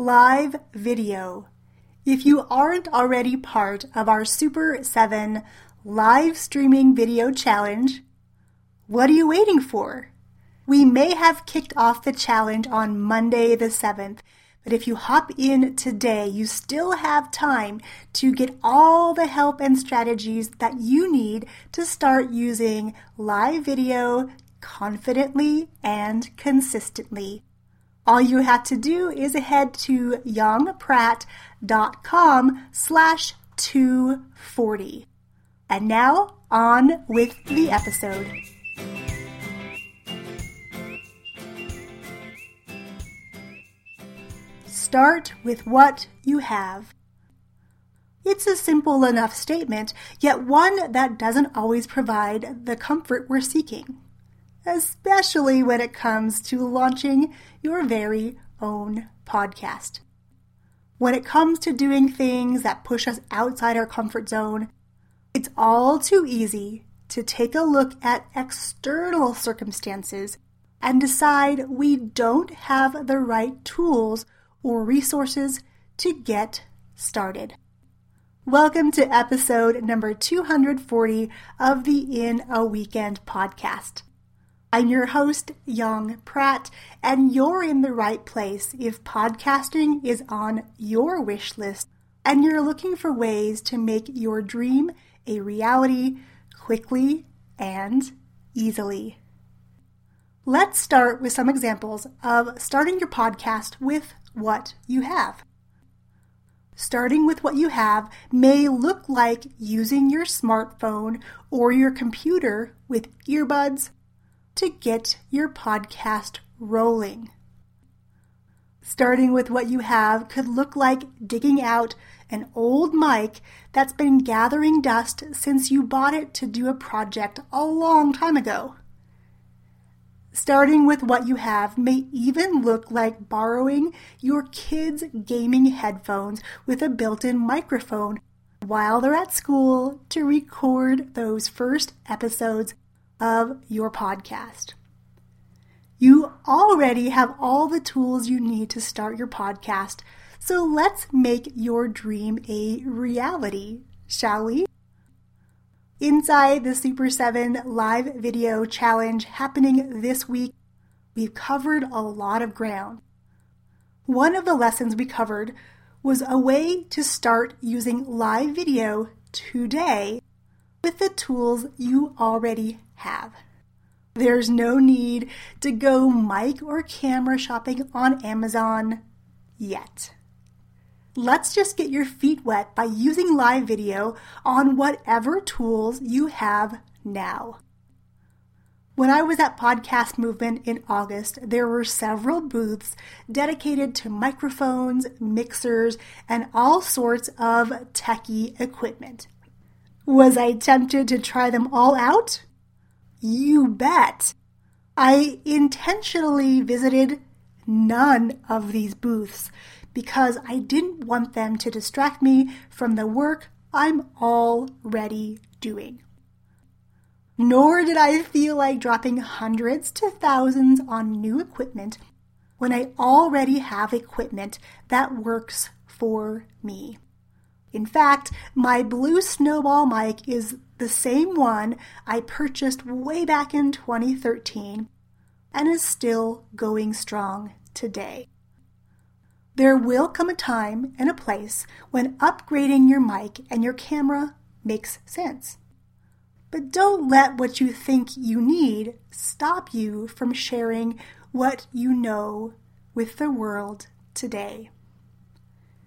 live video. If you aren't already part of our Super 7 live streaming video challenge, what are you waiting for? We may have kicked off the challenge on Monday the 7th, but if you hop in today, you still have time to get all the help and strategies that you need to start using live video confidently and consistently. All you have to do is head to youngpratt.com slash 240. And now, on with the episode. Start with what you have. It's a simple enough statement, yet one that doesn't always provide the comfort we're seeking, especially when it comes to launching your very own podcast. When it comes to doing things that push us outside our comfort zone, it's all too easy to take a look at external circumstances and decide we don't have the right tools or resources to get started. Welcome to episode number 240 of the In a Weekend podcast. I'm your host, Young Pratt, and you're in the right place if podcasting is on your wish list and you're looking for ways to make your dream a reality quickly and easily. Let's start with some examples of starting your podcast with what you have. Starting with what you have may look like using your smartphone or your computer with earbuds to get your podcast rolling. Starting with what you have could look like digging out an old mic that's been gathering dust since you bought it to do a project a long time ago. Starting with what you have may even look like borrowing your kids' gaming headphones with a built in microphone while they're at school to record those first episodes of your podcast. You already have all the tools you need to start your podcast, so let's make your dream a reality, shall we? Inside the Super 7 live video challenge happening this week, we've covered a lot of ground. One of the lessons we covered was a way to start using live video today with the tools you already have. There's no need to go mic or camera shopping on Amazon yet. Let's just get your feet wet by using live video on whatever tools you have now. When I was at Podcast Movement in August, there were several booths dedicated to microphones, mixers, and all sorts of techie equipment. Was I tempted to try them all out? You bet! I intentionally visited none of these booths because I didn't want them to distract me from the work I'm already doing. Nor did I feel like dropping hundreds to thousands on new equipment when I already have equipment that works for me. In fact, my blue snowball mic is the same one I purchased way back in 2013 and is still going strong today. There will come a time and a place when upgrading your mic and your camera makes sense. But don't let what you think you need stop you from sharing what you know with the world today.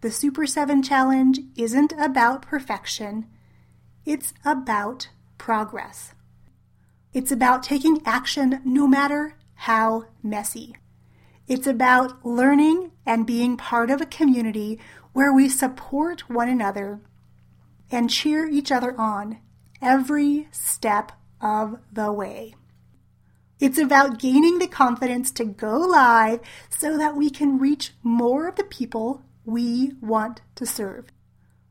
The Super 7 Challenge isn't about perfection, it's about progress. It's about taking action no matter how messy. It's about learning and being part of a community where we support one another and cheer each other on every step of the way. It's about gaining the confidence to go live so that we can reach more of the people we want to serve.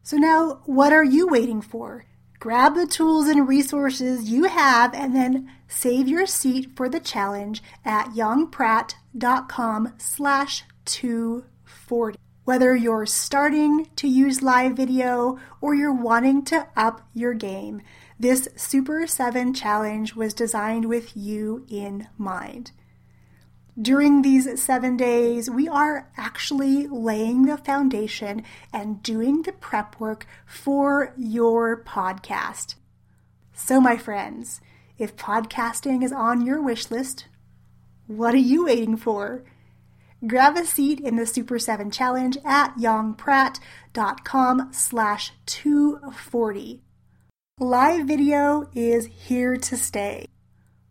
So now, what are you waiting for? Grab the tools and resources you have and then save your seat for the challenge at youngpratt.com slash 240. Whether you're starting to use live video or you're wanting to up your game, this Super 7 challenge was designed with you in mind. During these seven days, we are actually laying the foundation and doing the prep work for your podcast. So, my friends, if podcasting is on your wish list, what are you waiting for? Grab a seat in the Super 7 Challenge at yongpratt.com slash 240. Live video is here to stay.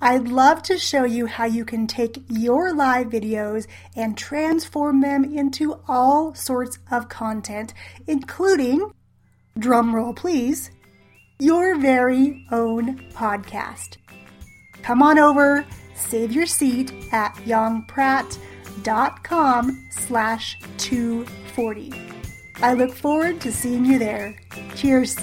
I'd love to show you how you can take your live videos and transform them into all sorts of content, including, drumroll please, your very own podcast. Come on over, save your seat at yongpratt.com slash 240. I look forward to seeing you there. Cheers.